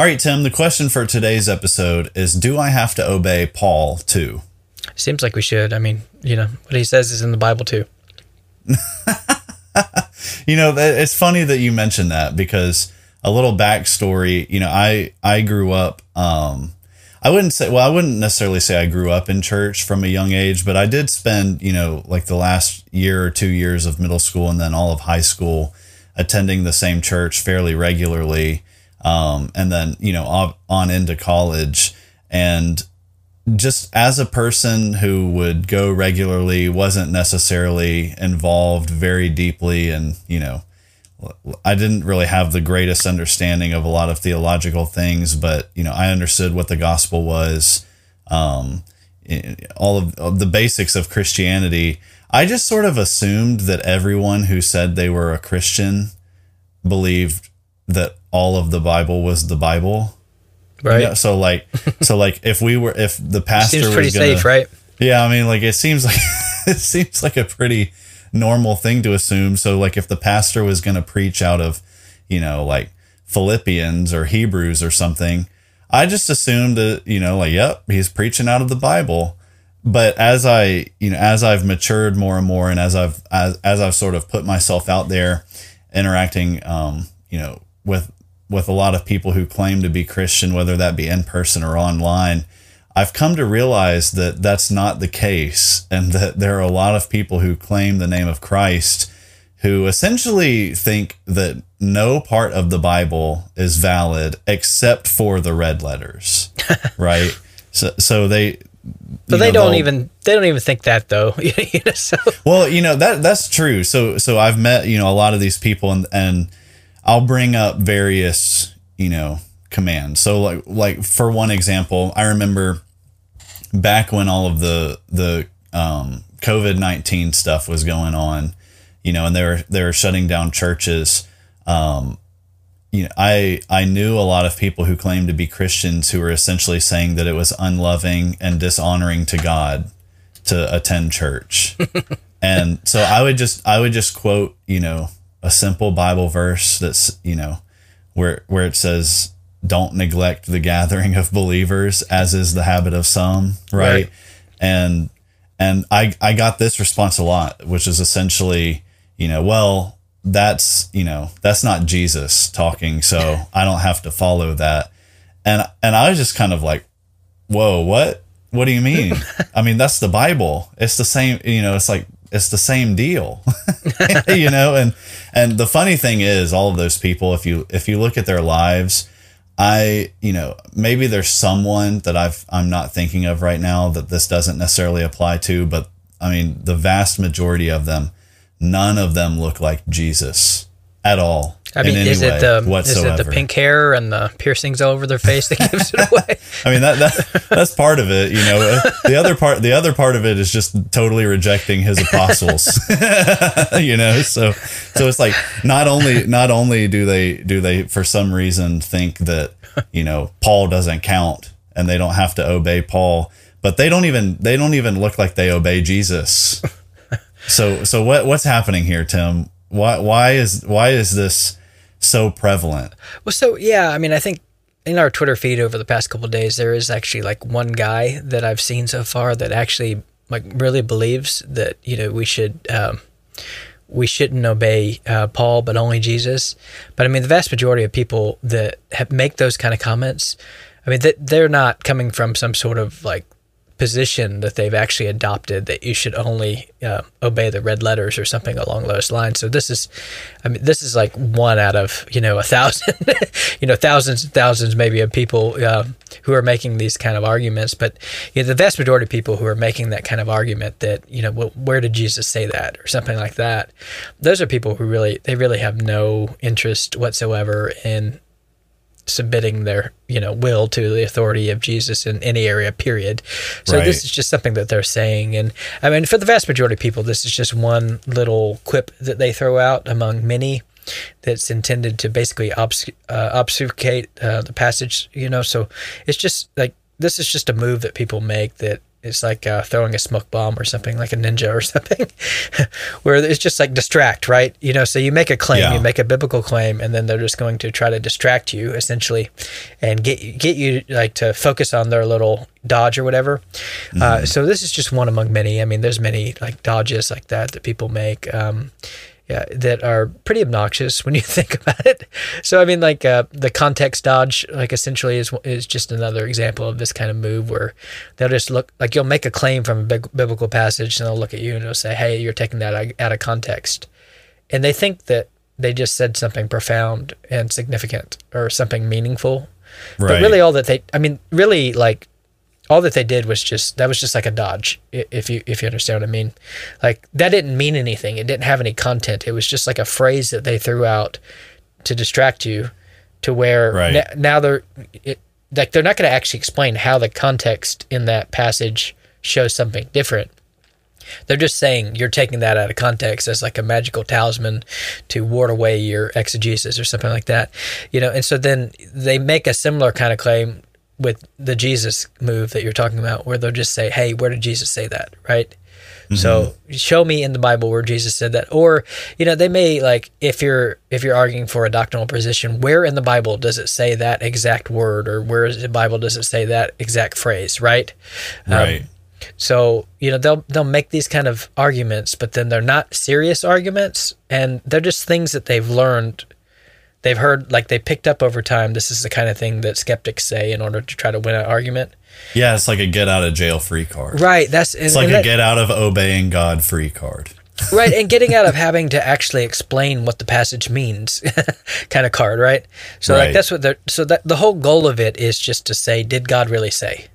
All right, Tim, the question for today's episode is Do I have to obey Paul too? Seems like we should. I mean, you know, what he says is in the Bible too. You know, it's funny that you mentioned that because a little backstory, you know, I I grew up um I wouldn't say well, I wouldn't necessarily say I grew up in church from a young age, but I did spend, you know, like the last year or 2 years of middle school and then all of high school attending the same church fairly regularly. Um and then, you know, on, into college and just as a person who would go regularly, wasn't necessarily involved very deeply, and you know, I didn't really have the greatest understanding of a lot of theological things, but you know, I understood what the gospel was, um, all of, of the basics of Christianity. I just sort of assumed that everyone who said they were a Christian believed that all of the Bible was the Bible. Right. So like, so like, if we were, if the pastor Seems pretty was gonna, safe, right? Yeah, I mean, like it seems like it seems like a pretty normal thing to assume. So like, if the pastor was going to preach out of, you know, like Philippians or Hebrews or something, I just assumed that you know, like, yep, he's preaching out of the Bible. But as I, you know, as I've matured more and more, and as I've as as I've sort of put myself out there, interacting, um, you know, with with a lot of people who claim to be Christian, whether that be in person or online, I've come to realize that that's not the case, and that there are a lot of people who claim the name of Christ who essentially think that no part of the Bible is valid except for the red letters, right? So, so they. But they know, don't even they don't even think that though. You know, so well, you know that that's true. So so I've met you know a lot of these people and and I'll bring up various you know commands. So like like for one example, I remember back when all of the the um, COVID nineteen stuff was going on, you know, and they were they were shutting down churches. Um, you know, I I knew a lot of people who claimed to be Christians who were essentially saying that it was unloving and dishonoring to God to attend church. and so I would just I would just quote, you know, a simple Bible verse that's, you know, where where it says don't neglect the gathering of believers as is the habit of some, right? Right. And and I I got this response a lot, which is essentially, you know, well, that's, you know, that's not Jesus talking, so I don't have to follow that. And and I was just kind of like, whoa, what? What do you mean? I mean, that's the Bible. It's the same, you know, it's like it's the same deal. you know, and and the funny thing is all of those people if you if you look at their lives, I, you know, maybe there's someone that I've I'm not thinking of right now that this doesn't necessarily apply to, but I mean, the vast majority of them, none of them look like Jesus at all. I mean, is it the is it the pink hair and the piercings all over their face that gives it away? I mean that, that that's part of it, you know. Uh, The other part, the other part of it is just totally rejecting his apostles, you know. So, so it's like not only not only do they do they for some reason think that you know Paul doesn't count and they don't have to obey Paul, but they don't even they don't even look like they obey Jesus. so so what what's happening here, Tim? Why why is why is this so prevalent? Well, so yeah, I mean, I think in our Twitter feed over the past couple days, there is actually like one guy that I've seen so far that actually like really believes that you know we should um, we shouldn't obey uh, Paul, but only Jesus. But I mean, the vast majority of people that have, make those kind of comments, I mean, that they're not coming from some sort of like position that they've actually adopted that you should only uh, obey the red letters or something along those lines. So this is, I mean, this is like one out of you know a thousand, you know, thousands and thousands maybe of people uh, who are making these kind of arguments. But you know, the vast majority of people who are making that kind of argument that you know, well, where did Jesus say that or something like that, those are people who really they really have no interest whatsoever in submitting their you know will to the authority of Jesus in any area period. So Right. this is just something that they're saying. And I mean for the vast majority of people this is just one little quip that they throw out among many that's intended to basically uh, obfuscate uh, the passage you know. So it's just like this is just a move that people make that it's like uh, throwing a smoke bomb or something like a ninja or something where it's just like distract right? You know so you make a claim Yeah. you make a biblical claim and then they're just going to try to distract you essentially and get you get you like to focus on their little dodge or whatever. Uh, so this is just one among many. I mean there's many like dodges like that that people make. Um, yeah, that are pretty obnoxious when you think about it. So I mean, like uh, the context dodge, like essentially is is just another example of this kind of move where they'll just look like you'll make a claim from a big, biblical passage, and they'll look at you and they'll say, "Hey, you're taking that out- out of context," and they think that they just said something profound and significant or something meaningful. But really, all that they, I mean, really, like all that they did was just that was just like a dodge if you if you understand what i mean. Like that didn't mean anything. It didn't have any content. It was just like a phrase that they threw out to distract you to where Right. na- now they're it, like they're not going to actually explain how the context in that passage shows something different. They're just saying you're taking that out of context as like a magical talisman to ward away your exegesis or something like that you know? And so then they make a similar kind of claim with the jesus move that you're talking about where they'll just say hey where did jesus say that right? So show me in the bible where jesus said that. Or you know they may like if you're if you're arguing for a doctrinal position where in the bible does it say that exact word or where in the bible does it say that exact phrase right? Um, Right. so you know they'll they'll make these kind of arguments, but then they're not serious arguments, and they're just things that they've learned, they've heard, like they picked up over time. This is the kind of thing that skeptics say in order to try to win an argument. yeah, it's like a get out of jail free card. Right. That's It's like and a that- get out of obeying God free card. right, and getting out of having to actually explain what the passage means, kind of card. Right. So Right. like that's what they're. So that the whole goal of it is just to say, did God really say?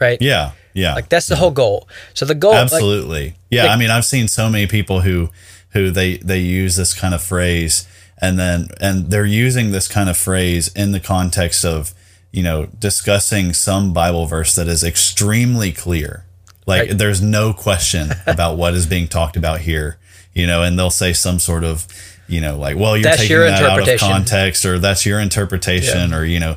Right. Yeah. Yeah. Like that's the whole goal. So the goal. like- Absolutely. yeah, like- I mean, I've seen so many people who who they they use this kind of phrase and then and they're using this kind of phrase in the context of, you know, discussing some Bible verse that is extremely clear. Like Right. there's no question about what is being talked about here, you know, and they'll say some sort of, you know, like, well, you're That's taking your that out of interpretation. context or that's your interpretation or, you know,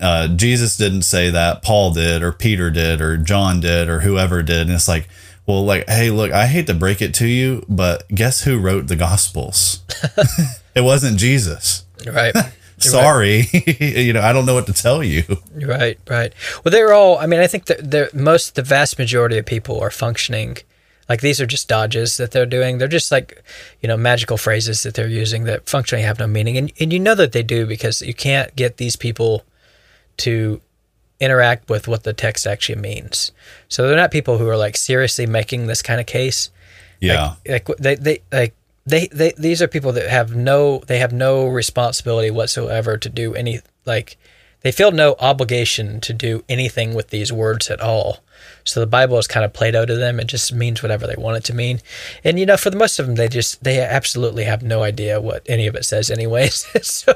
uh, Jesus didn't say that, Paul did, or Peter did, or John did, or whoever did. And it's like, well, like, hey, look, I hate to break it to you, but guess who wrote the Gospels? it wasn't Jesus. right. Sorry. you know, I don't know what to tell you. Right, right. Well, they're all. I mean, I think that they're most, the vast majority of people are functioning. Like these are just dodges that they're doing. They're just like, you know, magical phrases that they're using that functionally have no meaning, and and you know that they do because you can't get these people to interact with what the text actually means. So they're not people who are like seriously making this kind of case Yeah. like they they like they, they these are people that have no they have no responsibility whatsoever to do any like they feel no obligation to do anything with these words at all so the bible is kind of played out to them it just means whatever they want it to mean and you know for the most of them they just they absolutely have no idea what any of it says anyways so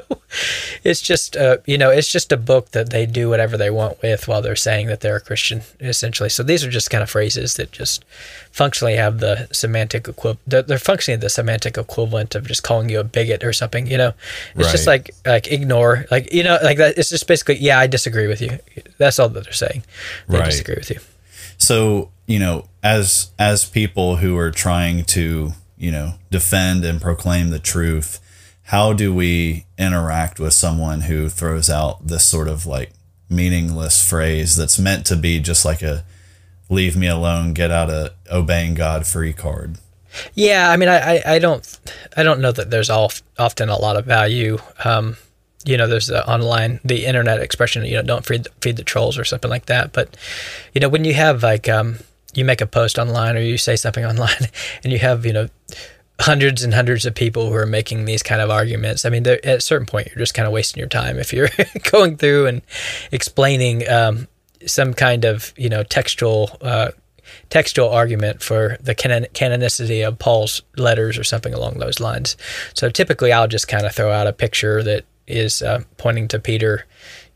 it's just uh, you know it's just a book that they do whatever they want with while they're saying that they're a christian essentially so these are just kind of phrases that just functionally have the semantic equivalent they're, they're functionally the semantic equivalent of just calling you a bigot or something you know it's just like like ignore like you know like that it's just basically, yeah, I disagree with you. That's all that they're saying. They Right. disagree with you. So you know as as people who are trying to you know defend and proclaim the truth how do we interact with someone who throws out this sort of like meaningless phrase that's meant to be just like a leave me alone get out of obeying god free card Yeah, I mean, I, I, I don't, I don't know that there's all, often a lot of value. Um, you know, there's the online, the internet expression, you know, don't feed, feed the trolls or something like that. But, you know, when you have like, um, you make a post online or you say something online and you have, you know, hundreds and hundreds of people who are making these kind of arguments. I mean, at a certain point, you're just kind of wasting your time if you're going through and explaining um, some kind of, you know, textual, uh, textual argument for the canon- canonicity of Paul's letters or something along those lines. So typically, I'll just kind of throw out a picture that is uh, pointing to Peter,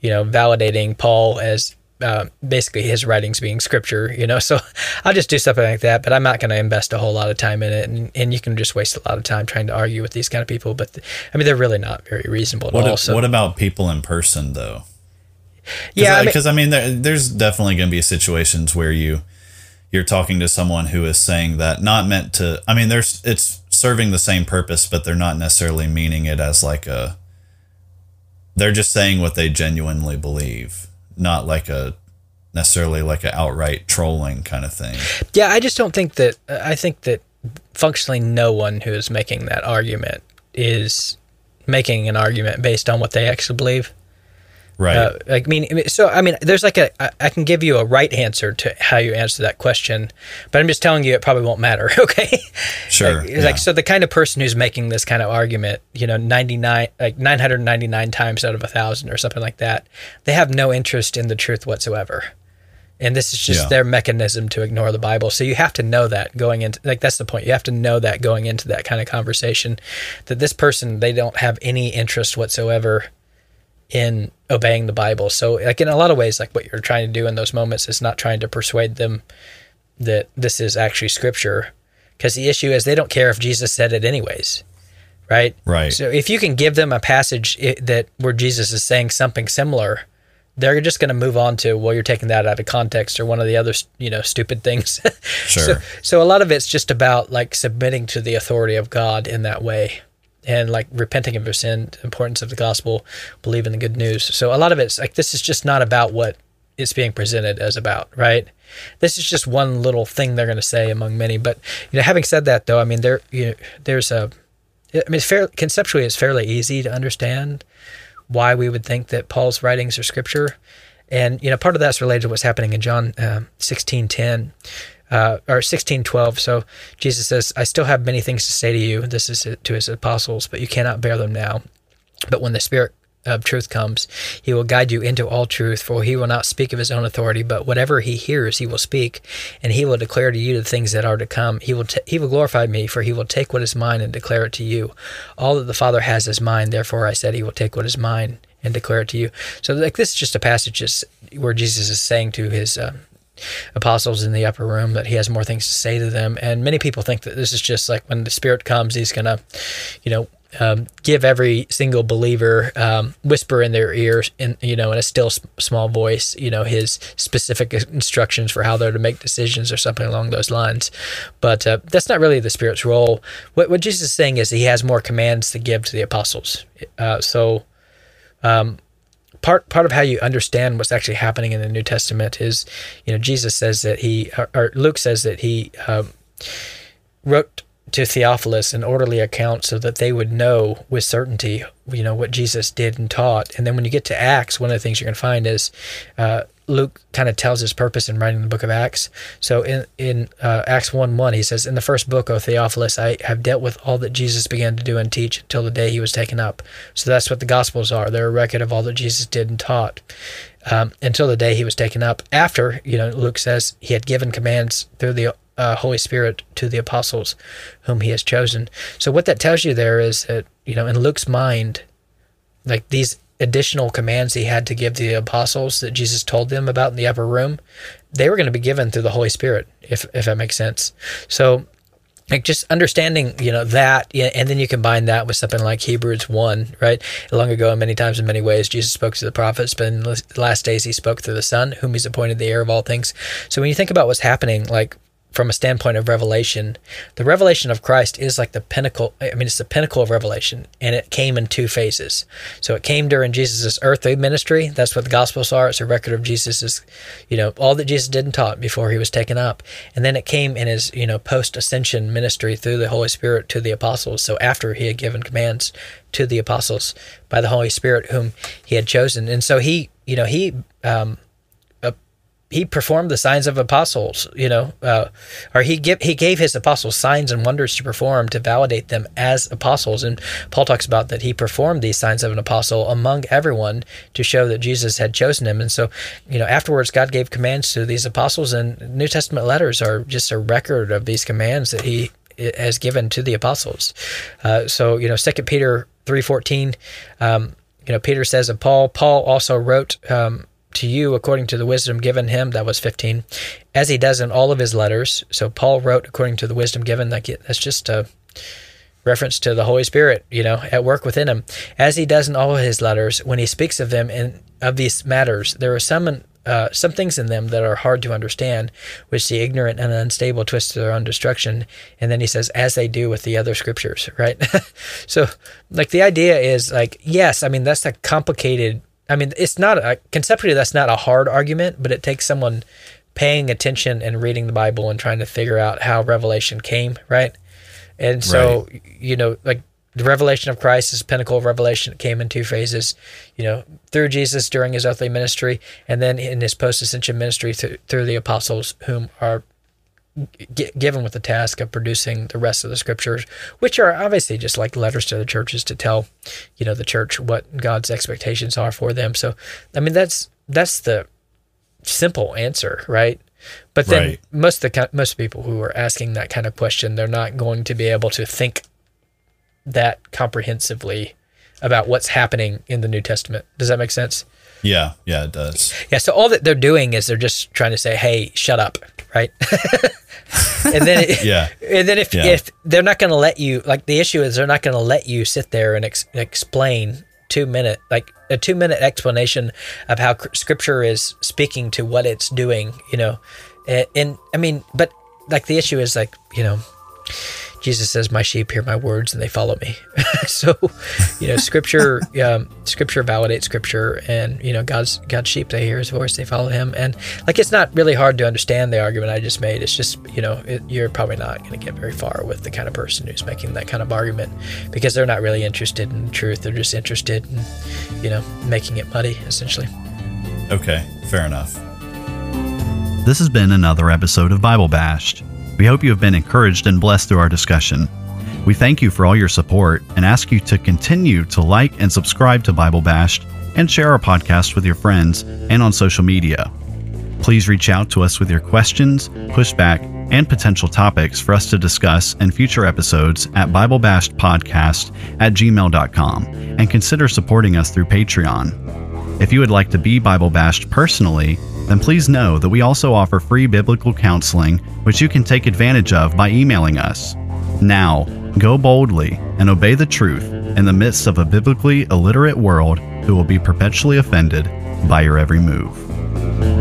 you know, validating Paul as uh, basically his writings being scripture, you know. So I'll just do something like that, but I'm not going to invest a whole lot of time in it, and, and you can just waste a lot of time trying to argue with these kind of people. But I mean, they're really not very reasonable at what, all. So what about people in person though yeah, I mean- because I, mean, there, there's definitely going to be situations where you you're talking to someone who is saying that not meant to. I mean, there's it's serving the same purpose, but they're not necessarily meaning it as like a. They're just saying what they genuinely believe, not like a necessarily like an outright trolling kind of thing. Yeah, I just don't think that. I think that functionally no one who is making that argument is making an argument based on what they actually believe. Right. Uh, I mean, so I mean, there's like a I can give you a right answer to how you answer that question, but I'm just telling you it probably won't matter. Okay. sure. Like, yeah. like so, the kind of person who's making this kind of argument, you know, 99, like 999 times out of a thousand or something like that, they have no interest in the truth whatsoever. And this is just Yeah. their mechanism to ignore the Bible. So you have to know that going into, like, that's the point. You have to know that going into that kind of conversation that this person, they don't have any interest whatsoever in obeying the Bible. So, like, in a lot of ways, like what you're trying to do in those moments is not trying to persuade them that this is actually scripture because the issue is they don't care if Jesus said it anyways, right? Right. So if you can give them a passage that where Jesus is saying something similar, they're just going to move on to well, you're taking that out of context or one of the other you know stupid things. Sure. so, so a lot of it's just about like submitting to the authority of God in that way. And like repenting of your sin, importance of the gospel, believe in the good news. So a lot of it's like this is just not about what it's being presented as about, right? This is just one little thing they're going to say among many. But you know, having said that, though, I mean, there you know, there's a, I mean, it's fair conceptually, it's fairly easy to understand why we would think that Paul's writings are scripture, and you know, part of that's related to what's happening in John um, sixteen ten. Uh, or sixteen twelve. So Jesus says, "I still have many things to say to you." This is to his apostles, but you cannot bear them now. But when the Spirit of truth comes, he will guide you into all truth, for he will not speak of his own authority, but whatever he hears, he will speak, and he will declare to you the things that are to come. He will t- he will glorify me, for he will take what is mine and declare it to you. All that the Father has is mine. Therefore, I said, he will take what is mine and declare it to you. So, like this is just a passage where Jesus is saying to his. Uh, apostles in the upper room that he has more things to say to them. And many people think that this is just like when the spirit comes he's gonna you know um, give every single believer um, whisper in their ears in you know in a still small voice you know his specific instructions for how they're to make decisions or something along those lines. But uh, that's not really the spirit's role. What, what jesus is saying is he has more commands to give to the apostles. Uh, so um, part part of how you understand what's actually happening in the New Testament is, you know, Jesus says that he, or, or Luke says that he um, wrote to Theophilus an orderly account so that they would know with certainty, you know, what Jesus did and taught. And then when you get to Acts, one of the things you're going to find is uh, Luke kind of tells his purpose in writing the book of Acts. So in in uh, Acts one one, he says, "In the first book, O Theophilus, I have dealt with all that Jesus began to do and teach until the day he was taken up." So that's what the Gospels are. They're a record of all that Jesus did and taught um, until the day he was taken up. After, you know, Luke says he had given commands through the uh, Holy Spirit to the apostles whom he has chosen. So what that tells you there is that, you know, in Luke's mind, like these additional commands he had to give the apostles that Jesus told them about in the upper room, they were going to be given through the Holy Spirit, if if that makes sense. So like just understanding you know that and then you combine that with something like hebrews 1 right long ago and many times in many ways jesus spoke to the prophets but in the last days he spoke through the son whom he's appointed the heir of all things so when you think about what's happening like from a standpoint of revelation, the revelation of Christ is like the pinnacle. I mean, it's the pinnacle of revelation, and it came in two phases. So it came during Jesus' earthly ministry. That's what the Gospels are. It's a record of Jesus' you know, all that Jesus did and taught before he was taken up. And then it came in his, you know, post ascension ministry through the Holy Spirit to the apostles. So after he had given commands to the apostles by the Holy Spirit, whom he had chosen. And so he, you know, he, um, he performed the signs of apostles, you know, uh, or he give, he gave his apostles signs and wonders to perform to validate them as apostles. And Paul talks about that he performed these signs of an apostle among everyone to show that Jesus had chosen him. And so, you know, afterwards, God gave commands to these apostles, and New Testament letters are just a record of these commands that he has given to the apostles. Uh, so, you know, Second Peter three fourteen. Um, you know, Peter says of Paul, Paul also wrote um, to you according to the wisdom given him. That was 15. As he does in all of his letters. So Paul wrote according to the wisdom given. That's just a reference to the Holy Spirit, you know, at work within him. As he does in all of his letters, when he speaks of them and of these matters, there are some uh, some things in them that are hard to understand, which the ignorant and unstable twist to their own destruction. And then he says, as they do with the other scriptures, right? so, like, the idea is like, yes, I mean, that's a complicated I mean, it's not a, conceptually that's not a hard argument, but it takes someone paying attention and reading the Bible and trying to figure out how revelation came, right? And so, right. you know, like the revelation of Christ is pinnacle of revelation. It came in two phases, you know, through Jesus during his earthly ministry, and then in his post ascension ministry through, through the apostles, whom are given with the task of producing the rest of the scriptures, which are obviously just like letters to the churches to tell, you know, the church what God's expectations are for them. So, I mean, that's that's the simple answer, right? But then right. most of the most people who are asking that kind of question, they're not going to be able to think that comprehensively about what's happening in the New Testament. Does that make sense? Yeah, yeah, it does. Yeah, so all that they're doing is they're just trying to say, "Hey, shut up," right? and then yeah, and then if yeah. if they're not going to let you, like the issue is they're not going to let you sit there and ex- explain two minute like a two minute explanation of how scripture is speaking to what it's doing, you know, and, and I mean, but like the issue is like you know Jesus says, "My sheep hear my words and they follow me." so, you know, Scripture, um, Scripture validates Scripture, and you know, God's God's sheep they hear His voice, they follow Him, and like it's not really hard to understand the argument I just made. It's just you know, it, you're probably not going to get very far with the kind of person who's making that kind of argument because they're not really interested in truth. They're just interested in you know making it muddy, essentially. Okay, fair enough. This has been another episode of Bible Bashed. We hope you have been encouraged and blessed through our discussion. We thank you for all your support and ask you to continue to like and subscribe to Bible Bashed and share our podcast with your friends and on social media. Please reach out to us with your questions, pushback, and potential topics for us to discuss in future episodes at BibleBashedPodcast at gmail.com and consider supporting us through Patreon. If you would like to be Bible Bashed personally, then please know that we also offer free biblical counseling, which you can take advantage of by emailing us. Now, go boldly and obey the truth in the midst of a biblically illiterate world who will be perpetually offended by your every move.